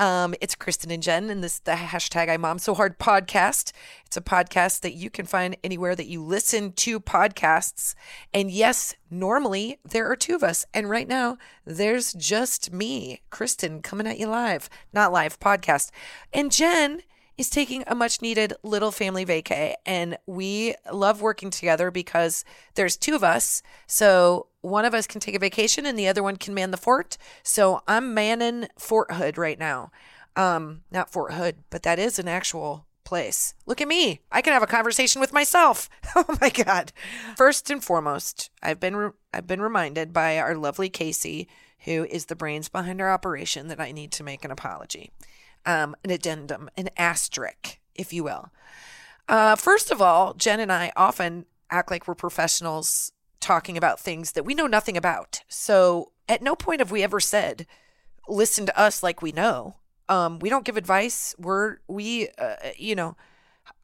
Um, it's Kristen and Jen, and this is the hashtag I Mom So Hard podcast. It's a podcast that you can find anywhere that you listen to podcasts. And yes, normally there are two of us. And right now, there's just me, Kristen, coming at you live, not live podcast. And Jen is taking a much needed little family vacay. And we love working together because there's two of us. So one of us can take a vacation and the other one can man the fort. So I'm manning Fort Hood right now. Um, not Fort Hood, but that is an actual place. Look at me. I can have a conversation with myself. Oh my god. First and foremost, I've been re- I've been reminded by our lovely Casey, who is the brains behind our operation that I need to make an apology um, an addendum, an asterisk, if you will. Uh, first of all, Jen and I often act like we're professionals talking about things that we know nothing about. So at no point have we ever said, listen to us like we know. Um, we don't give advice. We're, we, uh, you know,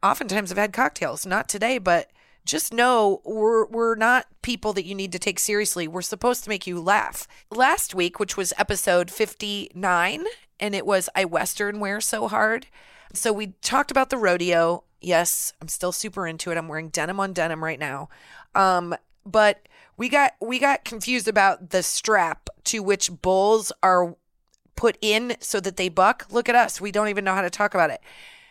oftentimes have had cocktails, not today, but just know we're we're not people that you need to take seriously. We're supposed to make you laugh. Last week, which was episode 59, and it was I Western wear so hard. So we talked about the rodeo. Yes, I'm still super into it. I'm wearing denim on denim right now. Um, but we got we got confused about the strap to which bulls are put in so that they buck. Look at us. We don't even know how to talk about it.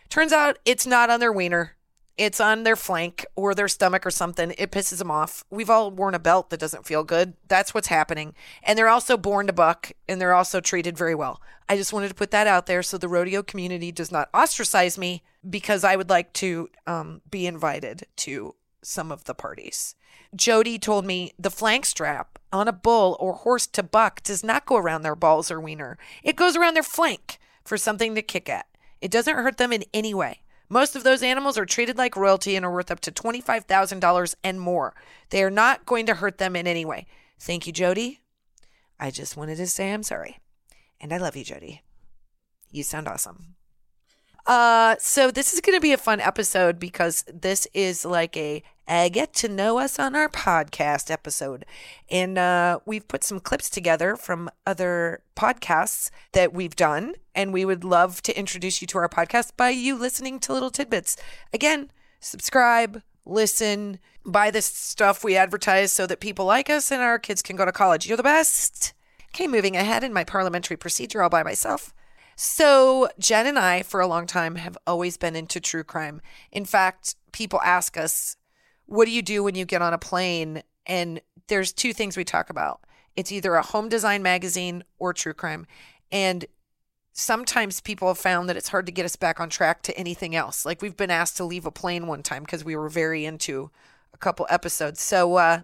Turns out it's not on their wiener. It's on their flank or their stomach or something. It pisses them off. We've all worn a belt that doesn't feel good. That's what's happening. And they're also born to buck and they're also treated very well. I just wanted to put that out there so the rodeo community does not ostracize me because I would like to um, be invited to some of the parties. Jody told me the flank strap on a bull or horse to buck does not go around their balls or wiener. It goes around their flank for something to kick at. It doesn't hurt them in any way. Most of those animals are treated like royalty and are worth up to $25,000 and more. They are not going to hurt them in any way. Thank you, Jody. I just wanted to say I'm sorry. And I love you, Jody. You sound awesome. Uh, so this is going to be a fun episode because this is like a, a get to know us on our podcast episode, and uh, we've put some clips together from other podcasts that we've done, and we would love to introduce you to our podcast by you listening to little tidbits. Again, subscribe, listen, buy this stuff we advertise so that people like us and our kids can go to college. You're the best. Okay, moving ahead in my parliamentary procedure all by myself. So, Jen and I, for a long time, have always been into true crime. In fact, people ask us, What do you do when you get on a plane? And there's two things we talk about it's either a home design magazine or true crime. And sometimes people have found that it's hard to get us back on track to anything else. Like we've been asked to leave a plane one time because we were very into a couple episodes. So, uh,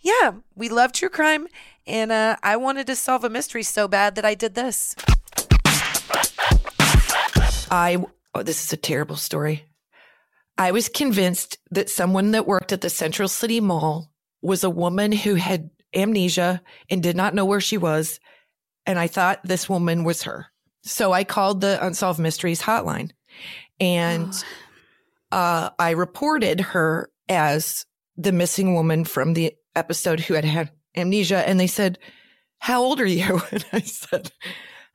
yeah, we love true crime. And uh, I wanted to solve a mystery so bad that I did this. I, oh, this is a terrible story. I was convinced that someone that worked at the Central City Mall was a woman who had amnesia and did not know where she was. And I thought this woman was her. So I called the Unsolved Mysteries hotline and oh. uh, I reported her as the missing woman from the episode who had had amnesia. And they said, How old are you? And I said,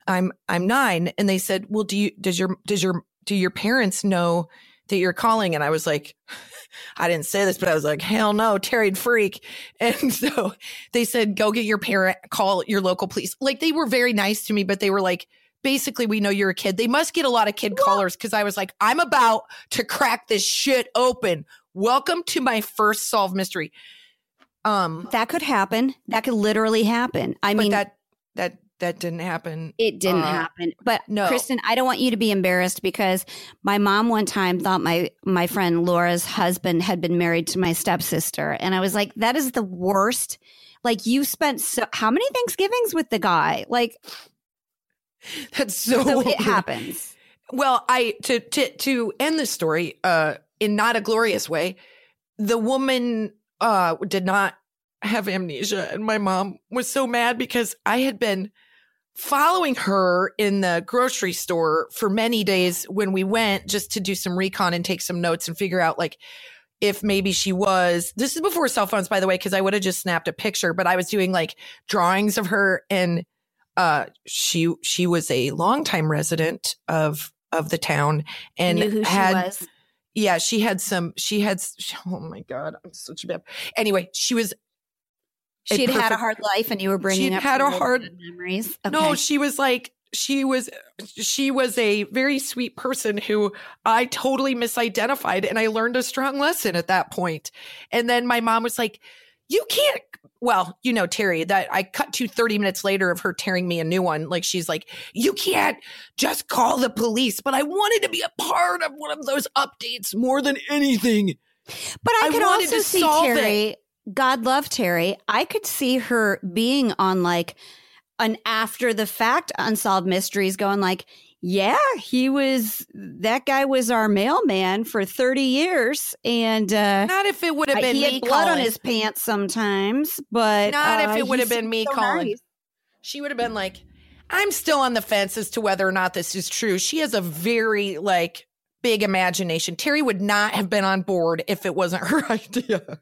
I'm I'm nine. And they said, Well, do you does your does your do your parents know that you're calling? And I was like, I didn't say this, but I was like, hell no, Terry freak. And so they said, go get your parent, call your local police. Like they were very nice to me, but they were like, basically, we know you're a kid. They must get a lot of kid callers because I was like, I'm about to crack this shit open. Welcome to my first solved mystery. Um, that could happen. That could literally happen. I mean, that that that didn't happen. It didn't uh, happen. But no. Kristen, I don't want you to be embarrassed because my mom one time thought my my friend Laura's husband had been married to my stepsister, and I was like, that is the worst. Like you spent so how many Thanksgivings with the guy? Like that's so. So it happens. Well, I to to to end the story uh in not a glorious way, the woman uh did not have amnesia and my mom was so mad because I had been following her in the grocery store for many days when we went just to do some recon and take some notes and figure out like if maybe she was this is before cell phones by the way because i would have just snapped a picture but i was doing like drawings of her and uh she she was a longtime resident of of the town and Knew who had she was. yeah she had some she had oh my god i'm such a bad anyway she was She'd had a hard life, and you were bringing She'd up had a hard- memories. No, she was like she was she was a very sweet person who I totally misidentified and I learned a strong lesson at that point. And then my mom was like, "You can't well, you know Terry, that I cut to 30 minutes later of her tearing me a new one. Like she's like, "You can't just call the police." But I wanted to be a part of one of those updates more than anything. But I, I could wanted also to see solve it. God love Terry. I could see her being on like an after the fact unsolved mysteries, going like, "Yeah, he was that guy was our mailman for thirty years, and uh, Not if it would have been he me had blood on his pants sometimes, but Not if uh, it would have been me so calling. nice. she would have been like, I'm still on the fence as to whether or not this is true. She has a very like big imagination. Terry would not have been on board if it wasn't her idea.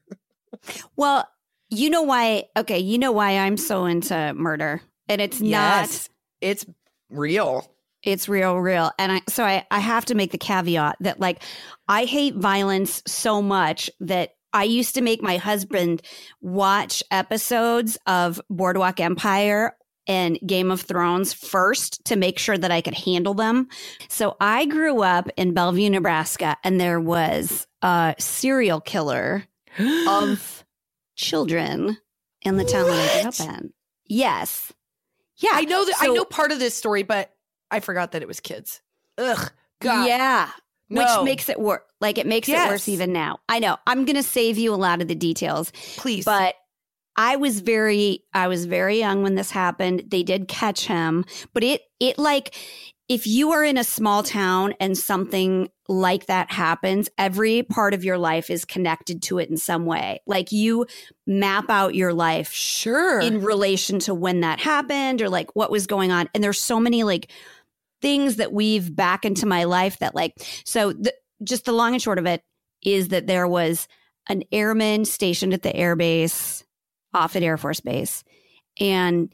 Well, you know why? Okay, you know why I'm so into murder, and it's not. It's real. It's real, real. And I, so I, I have to make the caveat that like, I hate violence so much that I used to make my husband watch episodes of Boardwalk Empire and Game of Thrones first to make sure that I could handle them. So I grew up in Bellevue, Nebraska, and there was a serial killer of children in the town that I grew up in. Yes. Yeah. I know that I know part of this story, but I forgot that it was kids. Ugh. God. Yeah. No. Which makes it worse. Like it makes it worse even now. I know. I'm going to save you a lot of the details, Please. but I was very I was very young when this happened. They did catch him, but it it like if you are in a small town and something like that happens, every part of your life is connected to it in some way. Like you map out your life sure. in relation to when that happened or like what was going on. And there's so many like things that weave back into my life that like, so the, just the long and short of it is that there was an airman stationed at the airbase off at Air Force Base. And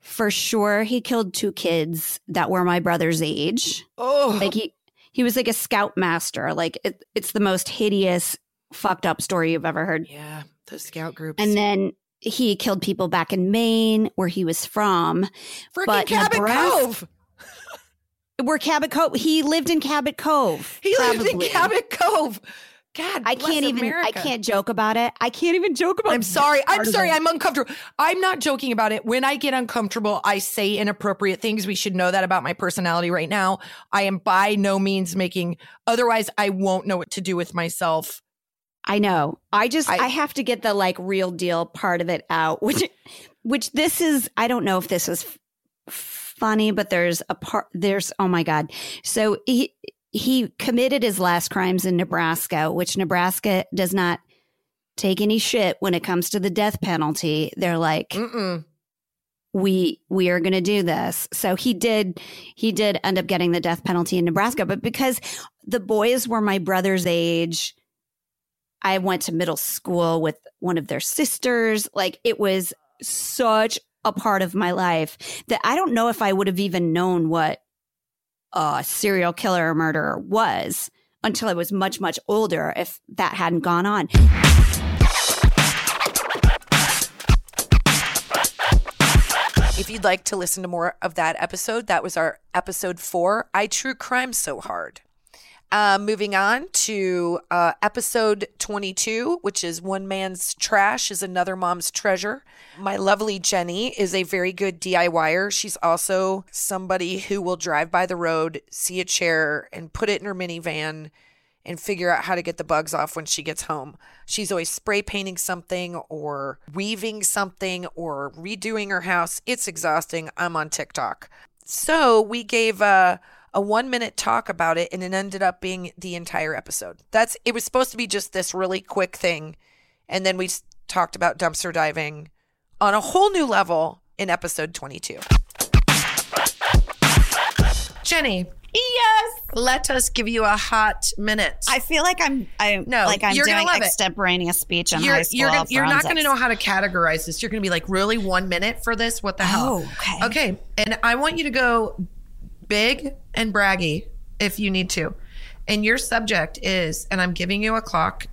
for sure, he killed two kids that were my brother's age. oh. Like he, he was like a scout master. Like it, it's the most hideous, fucked up story you've ever heard. yeah, the scout groups. And then he killed people back in Maine, where he was from. freaking but Cabot Nebraska- Cove. Where Cabot Cove, he lived in Cabot Cove. He lived in. Cabot Cove. God, I can't even. I can't joke about it. I can't even joke about. It. I'm sorry. I'm sorry. I'm uncomfortable. I'm not joking about it. When I get uncomfortable, I say inappropriate things. We should know that about my personality right now. I am by no means making, otherwise, I won't know what to do with myself. I know. I just. I- I, have to get the like real deal part of it out. Which, which this is. I don't know if this is f- funny, but there's a part. There's. Oh my god. So he he committed his last crimes in Nebraska, which Nebraska does not take any shit when it comes to the death penalty. They're like, Mm-mm. we we are going to do this. So he did he did end up getting the death penalty in Nebraska, but because the boys were my brother's age, I went to middle school with one of their sisters. Like it was such a part of my life that I don't know if I would have even known what a serial killer or murderer was until I was much much older if that hadn't gone on. If you'd like to listen to more of that episode, that was our episode four I True Crime So Hard. Uh, moving on to uh, episode 22, which is One Man's Trash is Another Mom's Treasure. My lovely Jenny is a very good DIYer. She's also somebody who will drive by the road, see a chair, and put it in her minivan and figure out how to get the bugs off when she gets home. She's always spray painting something or weaving something or redoing her house. It's exhausting. I'm on TikTok. So we gave a, a one minute talk about it, and it ended up being the entire episode. That's it was supposed to be just this really quick thing, and then we talked about dumpster diving on a whole new level in episode 22. Jenny, Yes. let us give you a hot minute. I feel like I'm I No, like I'm you're gonna doing love it. extemporaneous speech in you're high school. you're, gonna, you're not going to know how to categorize this. You're going to be like, really, one minute for this? What the hell? Oh, okay. Okay, and I want you to go big and braggy if you need to. And your subject is, and I'm giving you a clock.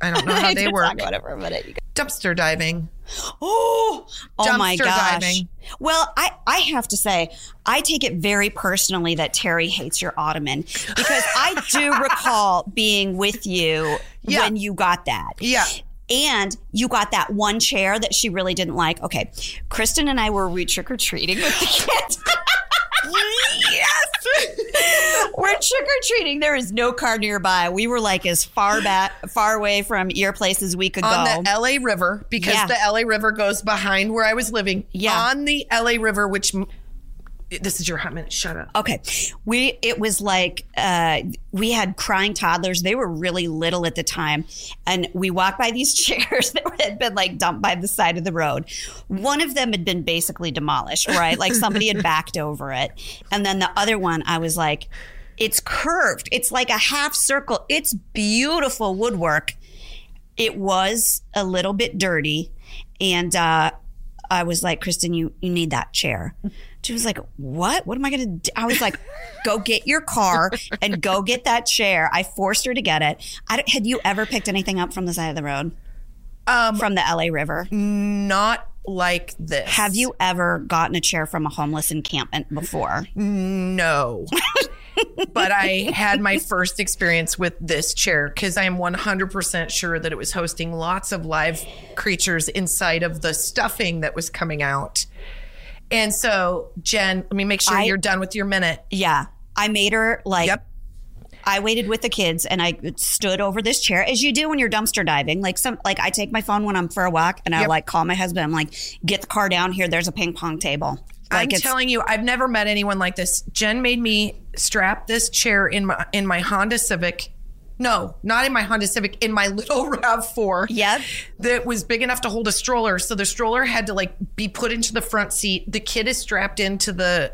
I don't know how they work. Whatever, a minute. You Dumpster diving. Oh, oh my Dumpster gosh. diving. Well, I, I have to say, I take it very personally that Terry hates your ottoman because I do recall being with you Yeah. when you got that. Yeah. And you got that one chair that she really didn't like. Okay. Kristen and I were re trick or treating with the kids. We're trick or treating. There is no car nearby. We were like as far back, far away from your place as we could on go. the LA River because Yeah. the LA River goes behind where I was living. Yeah. On the LA River, which this is your hot minute. Shut up. Okay. We it was like uh we had crying toddlers. They were really little at the time. And we walked by these chairs that had been like dumped by the side of the road. One of them had been basically demolished, right? Like somebody had backed over it. And then the other one I was like it's curved. It's like a half circle. It's beautiful woodwork. It was a little bit dirty and uh I was like, Kristen, you you need that chair. She was like, What? What am I gonna do? I was like, Go get your car and go get that chair. I forced her to get it. I had you ever picked anything up from the side of the road? Um, From the LA River? not like this. Have you ever gotten a chair from a homeless encampment before? No. but I had my first experience with this chair because I am 100% sure that it was hosting lots of live creatures inside of the stuffing that was coming out. And so, Jen, let me make sure I- you're done with your minute. Yeah. I made her like Yep. I waited with the kids and I stood over this chair as you do when you're dumpster diving. Like some, like I take my phone when I'm for a walk and I Yep. like call my husband. I'm like, get the car down here. There's a ping pong table. Like I'm telling you, I've never met anyone like this. Jen made me strap this chair in my in my Honda Civic. No, not in my Honda Civic, in my little RAV4. Yep. That was big enough to hold a stroller. So the stroller had to like be put into the front seat. The kid is strapped into the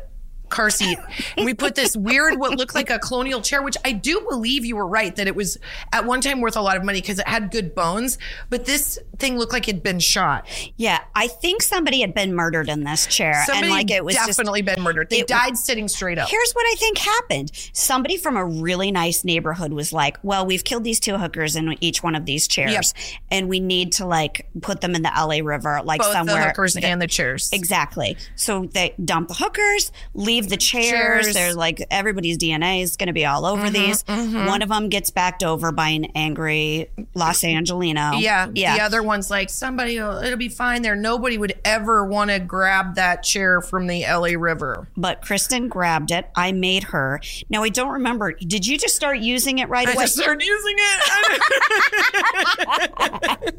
car seat. And we put this weird, what looked like a colonial chair, which I do believe you were right that it was at one time worth a lot of money because it had good bones. But this thing looked like it'd been shot. Yeah, I think somebody had been murdered in this chair, Somebody and like it was just- definitely been murdered. They it- died sitting straight up. Here's what I think happened. Somebody from a really nice neighborhood was like, "Well, we've killed these two hookers in each one of these chairs, and we need to like put them in the LA River, like Both somewhere." the hookers and the chairs. Exactly. So they dump the hookers, leave the chairs. Chairs. They're like everybody's DNA is going to be all over mm-hmm, these. Mm-hmm. One of them gets backed over by an angry Los Angelino. Yeah, yeah. The other one's like somebody. will It'll be fine there. Nobody would ever want to grab that chair from the LA River. but Kristen grabbed it. I made her. Now I don't remember. Did you just start using it right I away? just started using it.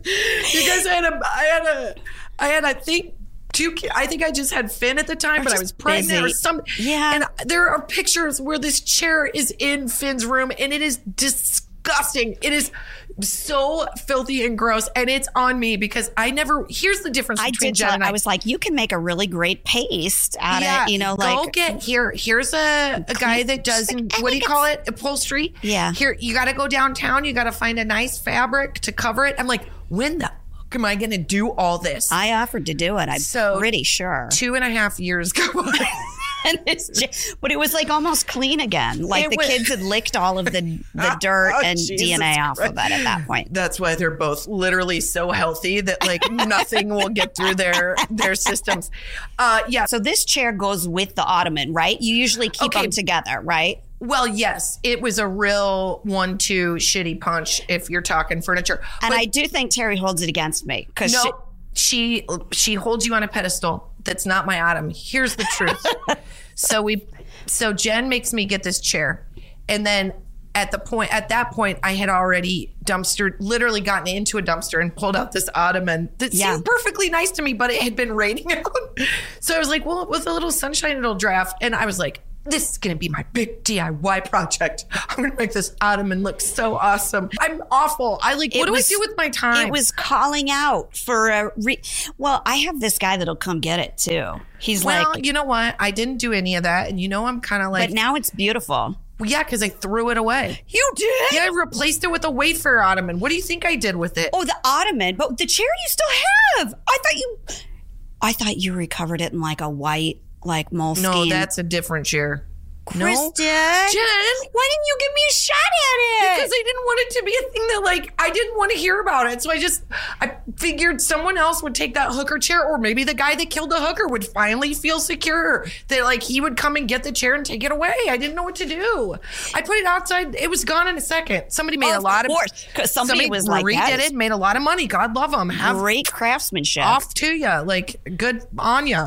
you guys had a. I had a. I had. I think. Two, I think I just had Finn at the time, but I was pregnant or something. Yeah. And there are pictures where this chair is in Finn's room and it is disgusting. It is so filthy and gross. And it's on me because I never, here's the difference I between did. Jen and I was like, you can make a really great paste out of, you know, like go get here. Here's a, a guy that does I what do you call it? Upholstery. Yeah. Here you got to go downtown. You got to find a nice fabric to cover it. I'm like, when the am I going to do all this? I offered to do it. I'm So- pretty sure. Two and a half years go by. And this j- but it was like almost clean again. Like It the was- kids had licked all of the the dirt Oh, and Jesus DNA off of it at that point. That's why they're both literally so healthy that like nothing will get through their their systems. Uh, yeah. So this chair goes with the ottoman, right? You usually keep Okay. them together, right? Well, yes, it was a real one-two shitty punch if you're talking furniture. And But I do think Terry holds it against me because No, she she holds you on a pedestal. That's not my Adam. Here's the truth. so we, so Jen makes me get this chair, and then at the point at that point, I had already dumpstered, literally gotten into a dumpster and pulled out this ottoman that Yeah. seemed perfectly nice to me, but it had been raining out. So I was like, well, with a little sunshine, it'll draft. And I was like, this is going to be my big DIY project. I'm going to make this ottoman look so awesome. I'm awful. I like, what do was, I do with my time? It was calling out for a re- well, I have this guy that'll come get it too. He's well, like, you know what? I didn't do any of that. And you know, I'm kind of like, but now it's beautiful. Well, yeah, because I threw it away. You did? Yeah, I replaced it with a Wayfair ottoman. What do you think I did with it? Oh, the ottoman, but the chair you still have. I thought you, I thought you recovered it in like a white, like moleskin. No, that's a different chair. Kristen, no. Jen, why didn't you give me a shot at it? Because I didn't want it to be a thing that like I didn't want to hear about it. So I just I figured someone else would take that hooker chair, or maybe the guy that killed the hooker would finally feel secure that like he would come and get the chair and take it away. I didn't know what to do. I put it outside. It was gone in a second. Somebody made oh, a lot of course because somebody, somebody was like redid it, made a lot of money. God love them. Have great craftsmanship. Off to you, like good on you.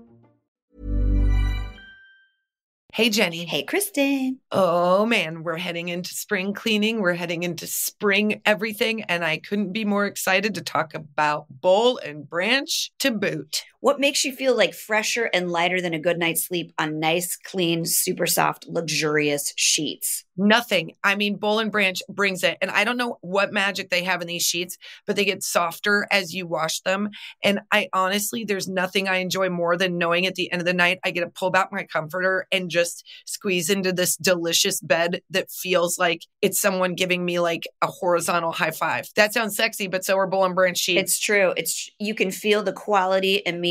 Hey, Jenny. Hey, Kristen. Oh, man, we're heading into spring cleaning. We're heading into spring everything. And I couldn't be more excited to talk about Boll and Branch to boot. What makes you feel like fresher and lighter than a good night's sleep on nice, clean, super soft, luxurious sheets? Nothing. I mean, Boll and Branch brings it. And I don't know what magic they have in these sheets, but they get softer as you wash them. And I honestly, there's nothing I enjoy more than knowing at the end of the night, I get to pull back my comforter and just squeeze into this delicious bed that feels like it's someone giving me like a horizontal high five. That sounds sexy, but so are Boll and Branch sheets. It's true. It's you can feel the quality immediately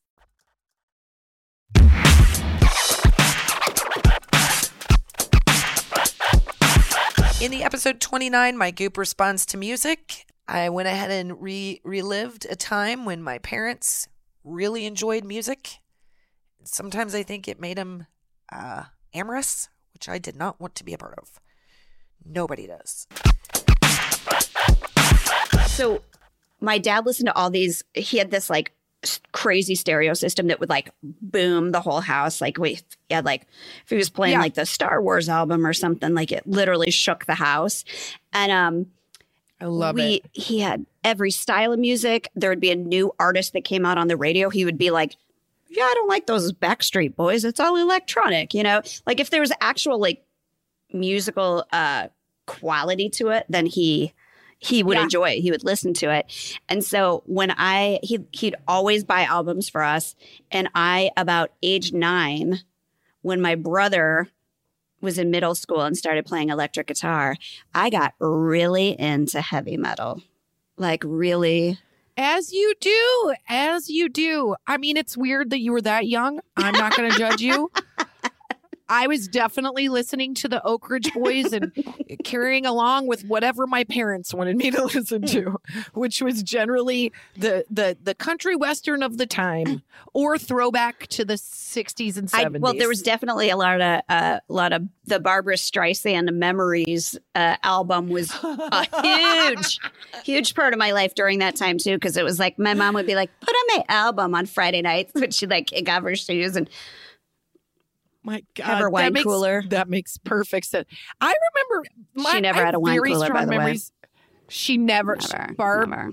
In the episode 29, my goop responds to music. I went ahead and re- relived a time when my parents really enjoyed music. Sometimes I think it made them uh, amorous, which I did not want to be a part of. Nobody does. So my dad listened to all these. He had this like crazy stereo system that would like boom the whole house. Like we had like if he was playing Yeah. like the Star Wars album or something, like it literally shook the house. And um I love we it. he had every style of music. There would be a new artist that came out on the radio. He would be like, "Yeah, I don't like those Backstreet Boys. It's all electronic." You know, like if there was actual like musical uh quality to it, then he he would Yeah. enjoy it. He would listen to it. And so when I he he'd always buy albums for us, and I about age nine, when my brother was in middle school and started playing electric guitar, I got really into heavy metal. Like really As you do, as you do. I mean, it's weird that you were that young. I'm not going to judge you. I was definitely listening to the Oak Ridge Boys and carrying along with whatever my parents wanted me to listen to, which was generally the the the country western of the time or throwback to the 60s and 70s. I, well, there was definitely a lot of uh, a lot of the Barbra Streisand Memories uh, album was a huge, huge part of my life during that time too. Because it was like my mom would be like, "Put on my album on Friday nights," but she'd like kick off her shoes and My God, her that wine makes- cooler. That makes perfect sense. I remember my, She never had a wine very cooler, by the way. memories. She never, never, Barb never.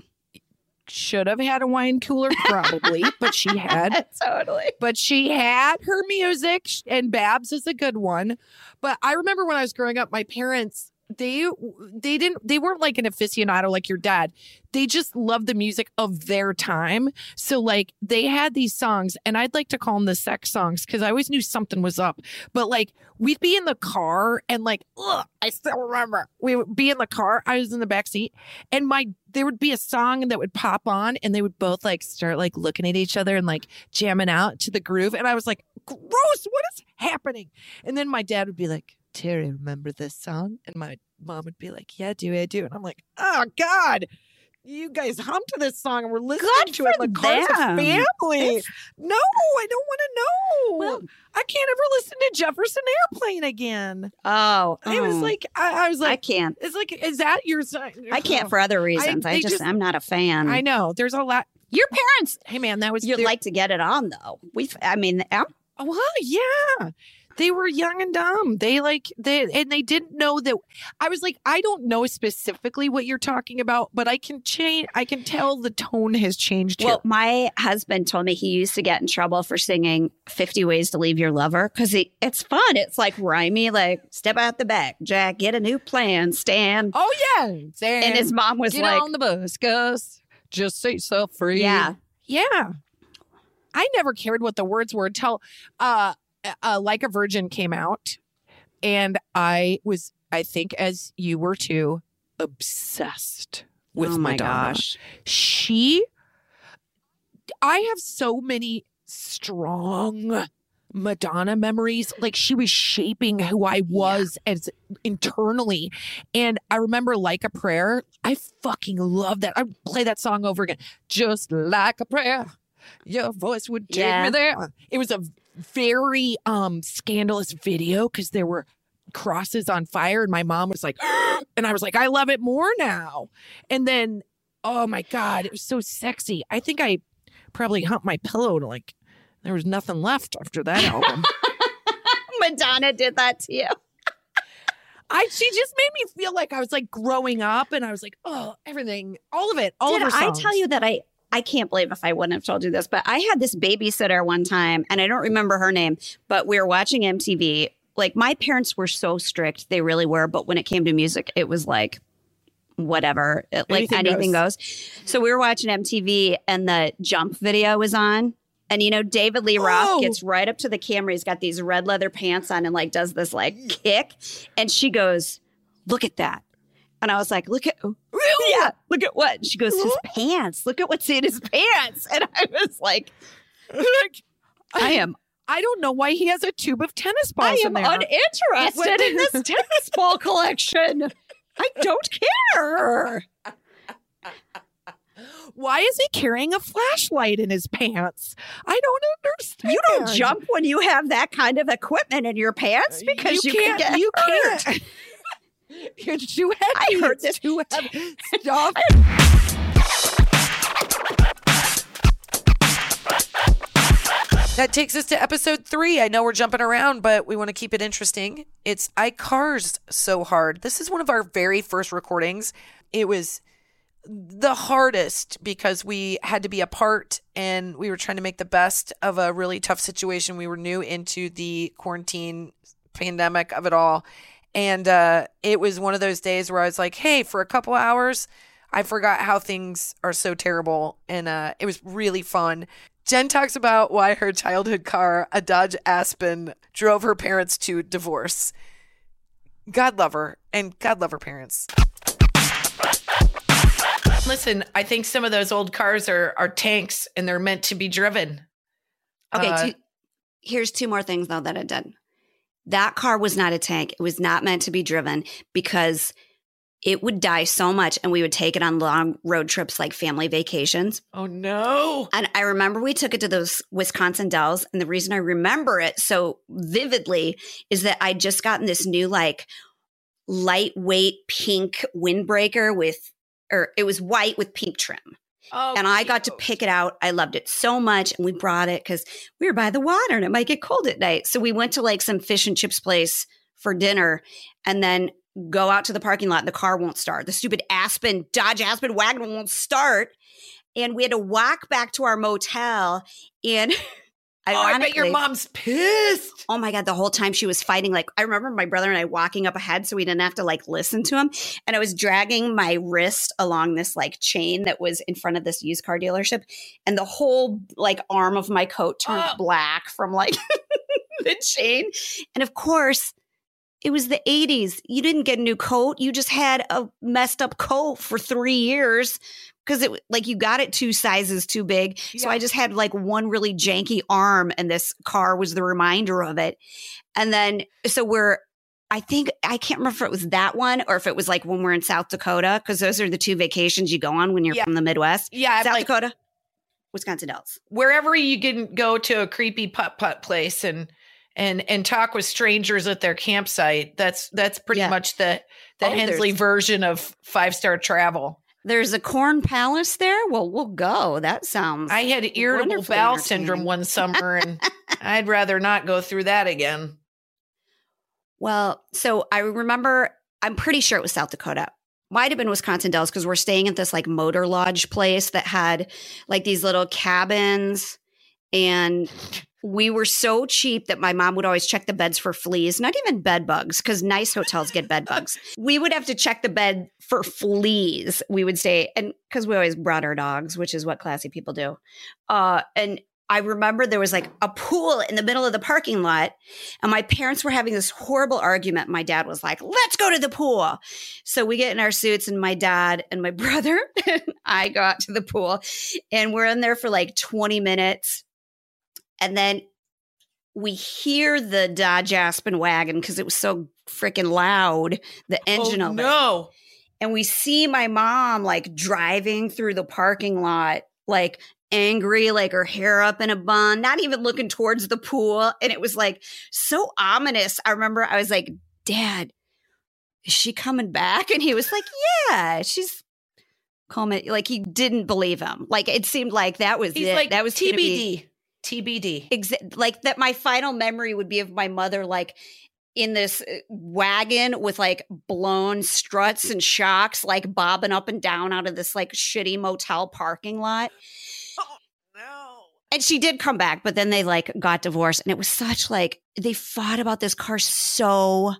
should have had a wine cooler probably, but she had. totally. But she had her music, and Babs is a good one. But I remember when I was growing up, my parents they they didn't they weren't like an aficionado like your dad. They just loved the music of their time. So like they had these songs, and I'd like to call them the sex songs because I always knew something was up. But like we'd be in the car, and like ugh, I still remember we would be in the car. I was in the back seat, and my there would be a song that would pop on, and they would both like start like looking at each other and like jamming out to the groove. And I was like, gross, what is happening? And then my dad would be like, Terry, remember this song? And my mom would be like, Yeah, do I do? And I'm like, Oh God. You guys hum to this song and we're listening Good to it in for the car as a them. family. No, I don't want to know. Well- I can't ever listen to Jefferson Airplane again. Oh, It was oh. like I, I was like I can't. it's like, is that your song? I can't for other reasons. I, they just, just- I'm not a fan. I know. There's a lot. Your parents, Hey man, that was you'd there- like to get it on though. We, I mean, I'm oh, Well, yeah. They were young and dumb. They like they and they didn't know that I was like, I don't know specifically what you're talking about, but I can change I can tell the tone has changed here. Well, my husband told me he used to get in trouble for singing 50 Ways to Leave Your Lover because it's fun. It's like rhymey, like step out the back, Jack, get a new plan, Stan. oh yeah. And his mom was Get like, on the bus, Gus. Just say yourself free. yeah. Yeah. I never cared what the words were until uh, uh Like a Virgin came out. And I was, I think as you were too, obsessed with oh my Madonna. gosh. She I have so many strong Madonna memories. Like she was shaping who I was as internally. And I remember like a prayer. I fucking love that. I play that song over again. Just like a prayer. Your voice would take Yeah. me there. It was a very um scandalous video because there were crosses on fire and my mom was like and I was like I love it more now. And then oh my god, it was so sexy. I think I probably humped my pillow to like there was nothing left after that album. Madonna did that to you. I she just made me feel like I was like growing up, and I was like, oh, everything, all of it, all Did of her I tell you that I I can't believe if I wouldn't have told you this, but I had this babysitter one time, and I don't remember her name, but we were watching MTV. Like my parents were so strict, they really were. But when it came to music, it was like whatever, it- like Anything anything, goes. So we were watching MTV, and the Jump video was on. And you know, David Lee Roth Oh. gets right up to the camera. He's got these red leather pants on and like does this like kick. And she goes, Look at that. And I was like, Look at yeah, look at what? She goes, his uh-huh. pants. Look at what's in his pants. And I was like, I am I don't know why he has a tube of tennis balls in there. I am uninterested in this tennis ball collection. I don't care. why is he carrying a flashlight in his pants? I don't understand. You don't jump when you have that kind of equipment in your pants uh, because you, can't. can get you hurt. can't. You're too heavy. I heard this. too heavy. Stop. That takes us to episode three. I know we're jumping around, but we want to keep it interesting. It's I Cars So Hard. This is one of our very first recordings. It was the hardest because we had to be apart and we were trying to make the best of a really tough situation. We were new into the quarantine pandemic of it all. And uh, it was one of those days where I was like, hey, for a couple hours, I forgot how things are so terrible. And uh, it was really fun. Jen talks about why her childhood car, a Dodge Aspen, drove her parents to divorce. God love her, and God love her parents. Listen, I think some of those old cars are are tanks and they're meant to be driven. Okay, Uh, two, here's two more things though that it did. That car was not a tank. It was not meant to be driven because it would die so much and we would take it on long road trips like family vacations. oh no. And I remember we took it to those Wisconsin Dells. And the reason I remember it so vividly is that I'd just gotten this new, like, lightweight pink windbreaker with, or it was white with pink trim. Oh, and I got to pick it out. I loved it so much. And we brought it because we were by the water and it might get cold at night. So we went to like some fish and chips place for dinner and then go out to the parking lot and the car won't start. The stupid Aspen, Dodge Aspen wagon won't start. And we had to walk back to our motel. And Oh, I bet your mom's pissed. Oh my God, the whole time she was fighting. Like, I remember my brother and I walking up ahead so we didn't have to like listen to him. And I was dragging my wrist along this like chain that was in front of this used car dealership. And the whole like arm of my coat turned Oh. black from like the chain. And of course, it was the 80s. You didn't get a new coat. You just had a messed up coat for three years because it like you got it two sizes too big. So I just had like one really janky arm, and this car was the reminder of it. And then so we're. I think I can't remember if it was that one or if it was like when we're in South Dakota because those are the two vacations you go on when you're Yeah. from the Midwest. Yeah, South like Dakota, Wisconsin Dells. wherever you can go to a creepy putt putt place and and and talk with strangers at their campsite. That's that's pretty Yeah. much the the Oh, Hensley version of five star travel. There's a corn palace there. Well, we'll go. That sounds. I had irritable bowel syndrome one summer, and I'd rather not go through that again. Well, so I remember, I'm pretty sure it was South Dakota. Might have been Wisconsin Dells because we're staying at this like motor lodge place that had like these little cabins. And we were so cheap that my mom would always check the beds for fleas, not even bed bugs, because nice hotels get bed bugs. We would have to check the bed for fleas. We would stay, and because we always brought our dogs, which is what classy people do. Uh, and I remember there was like a pool in the middle of the parking lot, and my parents were having this horrible argument. My dad was like, let's go to the pool. So we get in our suits, and my dad and my brother and I go out to the pool, and we're in there for like 20 minutes. And then we hear the Dodge Aspen wagon because it was so freaking loud, the engine oh, of it. no. and we see my mom like driving through the parking lot like angry like her hair up in a bun not even looking towards the pool. And it was like so ominous. I remember i was like dad is she coming back? And he was like yeah she's coming. Like he didn't believe him. Like it seemed like that was He's it. like that was gonna be- TBD. Exa- like that my final memory would be of my mother like in this uh, wagon with like blown struts and shocks, like bobbing up and down out of this like shitty motel parking lot. Oh, no. And she did come back, but then they like got divorced. And it was such like, they fought about this car so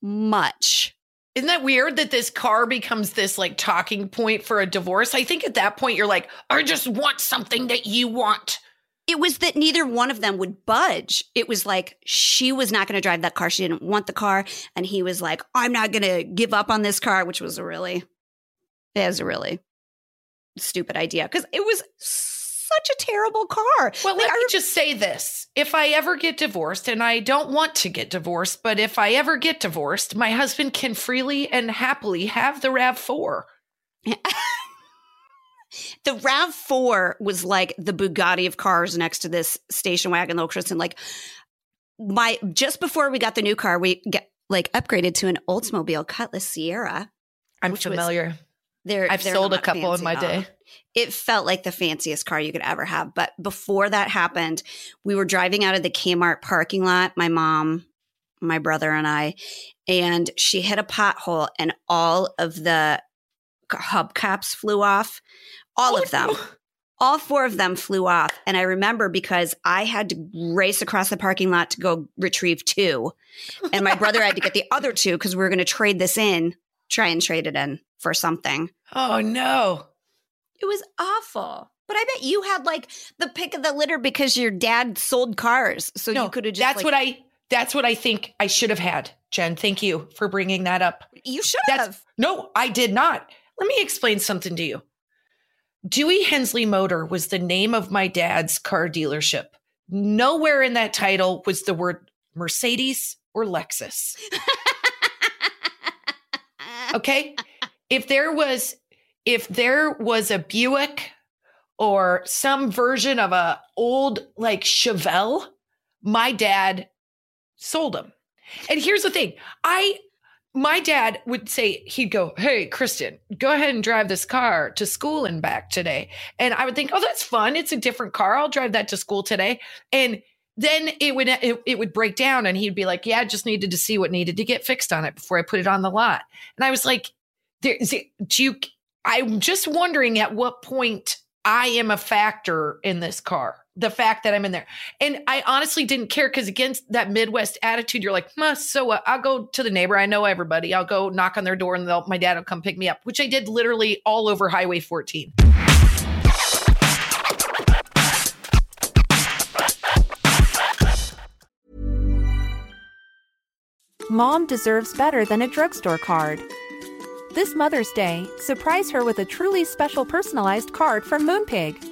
much. Isn't that weird that this car becomes this like talking point for a divorce? I think at that point you're like, I just want something that you want. It was that neither one of them would budge. It was like she was not going to drive that car. She didn't want the car. And he was like, I'm not going to give up on this car, which was a really, it was a really stupid idea because it was such a terrible car. Well, Like, let I me re- just say this. If I ever get divorced, and I don't want to get divorced, but if I ever get divorced, my husband can freely and happily have the RAV4. the RAV4 was like the Bugatti of cars next to this station wagon, little Kristen. Like my just before we got the new car, we get like upgraded to an Oldsmobile Cutlass Ciera. I'm was- familiar. They're, I've they're sold a couple in my day. all. It felt like the fanciest car you could ever have. But before that happened, we were driving out of the Kmart parking lot, my mom, my brother, and I, and she hit a pothole and all of the hubcaps flew off. All of them. All four of them flew off. And I remember because I had to race across the parking lot to go retrieve two. And my brother had to get the other two because we were going to trade this in, try and trade it in for something. Oh no. It was awful. But I bet you had like the pick of the litter because your dad sold cars. So no, you could have just That's like, what I that's what I think I should have had. Jen, thank you for bringing that up. you should have. no, I did not. Let me explain something to you. Dewey Hensley Motor was the name of my dad's car dealership. Nowhere in that title was the word Mercedes or Lexus. Okay? if there was if there was a Buick or some version of a old like Chevelle, my dad sold them. And here's the thing. I my dad would say he'd go, "Hey, Kristen, go ahead and drive this car to school and back today." And I would think, "Oh, that's fun. It's a different car. I'll drive that to school today." And then it would it, it would break down and he'd be like, "Yeah, I just needed to see what needed to get fixed on it before I put it on the lot." And I was like, there, do you I'm just wondering at what point I am a factor in this car. The fact that I'm in there. And I honestly didn't care because against that Midwest attitude, you're like, "Huh, so what? I'll go to the neighbor. I know everybody. I'll go knock on their door and my dad will come pick me up, which I did literally all over Highway 14. Mom deserves better than a drugstore card. This Mother's Day, surprise her with a truly special personalized card from Moonpig.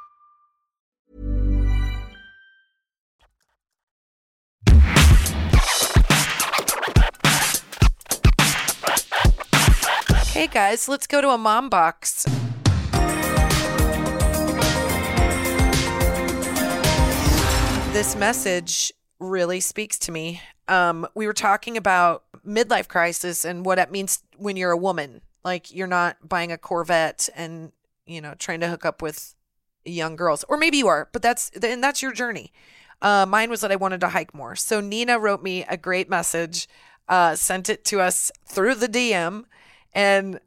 Hey guys, let's go to a mom box. This message really speaks to me. Um, we were talking about midlife crisis and what it means when you're a woman. Like you're not buying a Corvette and you know trying to hook up with young girls, or maybe you are, but that's and that's your journey. Uh, mine was that I wanted to hike more. So Nina wrote me a great message, uh, sent it to us through the DM, and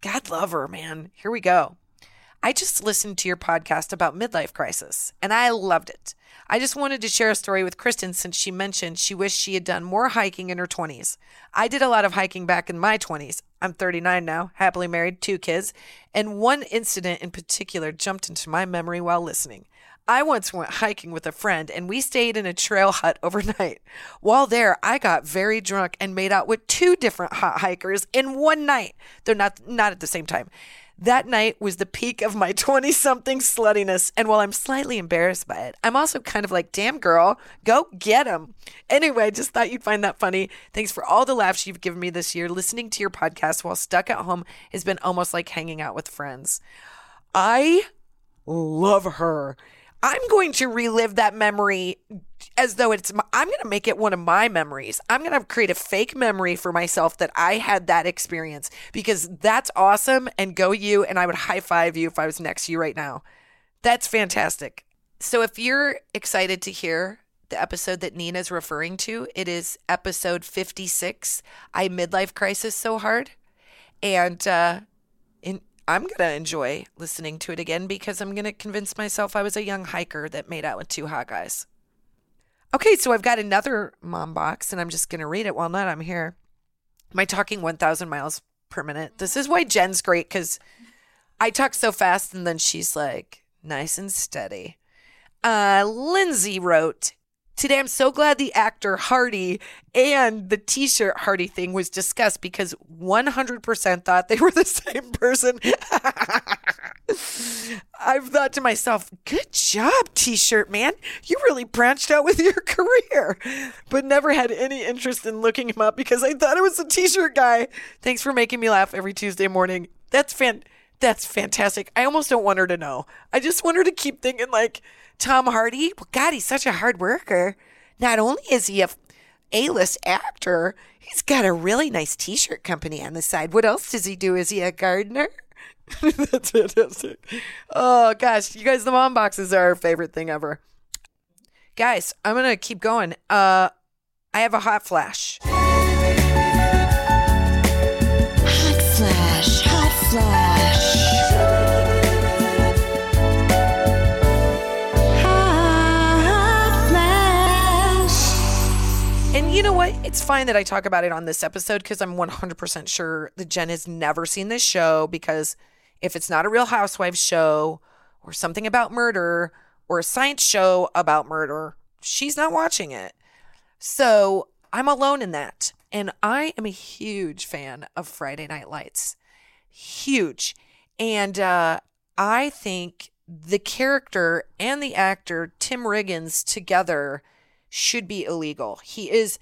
God love her, man. Here we go. I just listened to your podcast about midlife crisis and I loved it. I just wanted to share a story with Kristen since she mentioned she wished she had done more hiking in her 20s. I did a lot of hiking back in my 20s. I'm 39 now, happily married, two kids, and one incident in particular jumped into my memory while listening. I once went hiking with a friend and we stayed in a trail hut overnight. While there, I got very drunk and made out with two different hot hikers in one night. Though not not at the same time. That night was the peak of my 20 something sluttiness. And while I'm slightly embarrassed by it, I'm also kind of like, damn girl, go get him. Anyway, I just thought you'd find that funny. Thanks for all the laughs you've given me this year. Listening to your podcast while stuck at home has been almost like hanging out with friends. I love her. I'm going to relive that memory as though it's, my, I'm going to make it one of my memories. I'm going to create a fake memory for myself that I had that experience because that's awesome. And go you. And I would high five you if I was next to you right now. That's fantastic. So if you're excited to hear the episode that Nina's referring to, it is episode 56. I midlife crisis so hard. And uh, I'm going to enjoy listening to it again because I'm going to convince myself I was a young hiker that made out with two hot guys. Okay, so I've got another mom box and I'm just going to read it while not I'm here. I talking 1,000 miles per minute? This is why Jen's great because I talk so fast and then she's like nice and steady. Uh, Lindsay wrote, Today, I'm so glad the actor Hardy and the t shirt Hardy thing was discussed because 100% thought they were the same person. I've thought to myself, good job, t shirt man. You really branched out with your career, but never had any interest in looking him up because I thought it was a t shirt guy. Thanks for making me laugh every Tuesday morning. That's fan. That's fantastic. I almost don't want her to know. I just want her to keep thinking like, Tom Hardy, well, God, he's such a hard worker. Not only is he a A-list actor, he's got a really nice T-shirt company on the side. What else does he do? Is he a gardener? That's fantastic. Oh gosh, you guys, the mom boxes are our favorite thing ever. Guys, I'm gonna keep going. Uh, I have a hot flash. Hot flash, hot flash. What? It's fine that I talk about it on this episode because I'm 100% sure that Jen has never seen this show because if it's not a Real Housewives show or something about murder or a science show about murder, she's not watching it. So I'm alone in that. And I am a huge fan of Friday Night Lights. Huge. And uh, I think the character and the actor, Tim Riggins, together should be illegal. He is,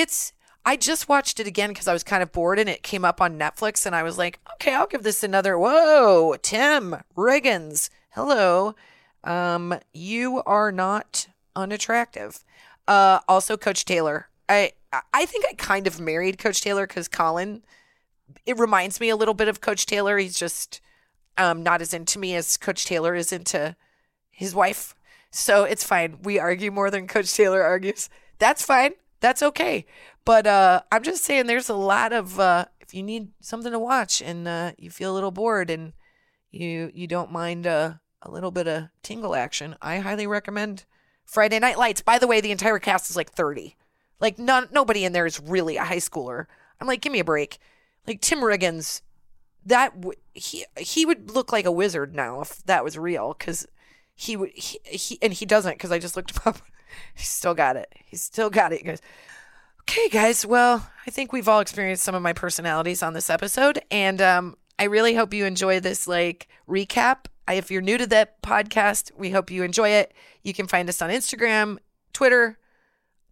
it's, I just watched it again because I was kind of bored and it came up on Netflix and I was like, okay, I'll give this another. Whoa, Tim Riggins. Hello. Um, you are not unattractive. Uh, also Coach Taylor. I, I think I kind of married Coach Taylor because Colin, it reminds me a little bit of Coach Taylor. He's just, um, not as into me as Coach Taylor is into his wife. So it's fine. We argue more than Coach Taylor argues. That's fine. That's okay. But uh, I'm just saying there's a lot of uh, if you need something to watch and uh, you feel a little bored and you you don't mind uh, a little bit of tingle action, I highly recommend Friday Night Lights. By the way, the entire cast is like 30. Like none nobody in there is really a high schooler. I'm like, give me a break. Like Tim Riggins, that w- he he would look like a wizard now if that was real because he would he, he and he doesn't because I just looked him up. He's still got it. He's still got it, guys. Okay, guys. Well, I think we've all experienced some of my personalities on this episode, and um, I really hope you enjoy this like recap. I, if you're new to the podcast, we hope you enjoy it. You can find us on Instagram, Twitter,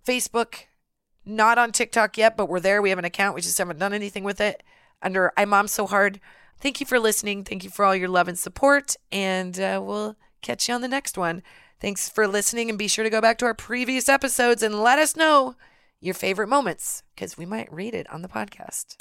Facebook, not on TikTok yet, but we're there. We have an account. We just haven't done anything with it under I Mom So Hard. Thank you for listening. Thank you for all your love and support. And uh, we'll catch you on the next one. Thanks for listening. And be sure to go back to our previous episodes and let us know your favorite moments because we might read it on the podcast.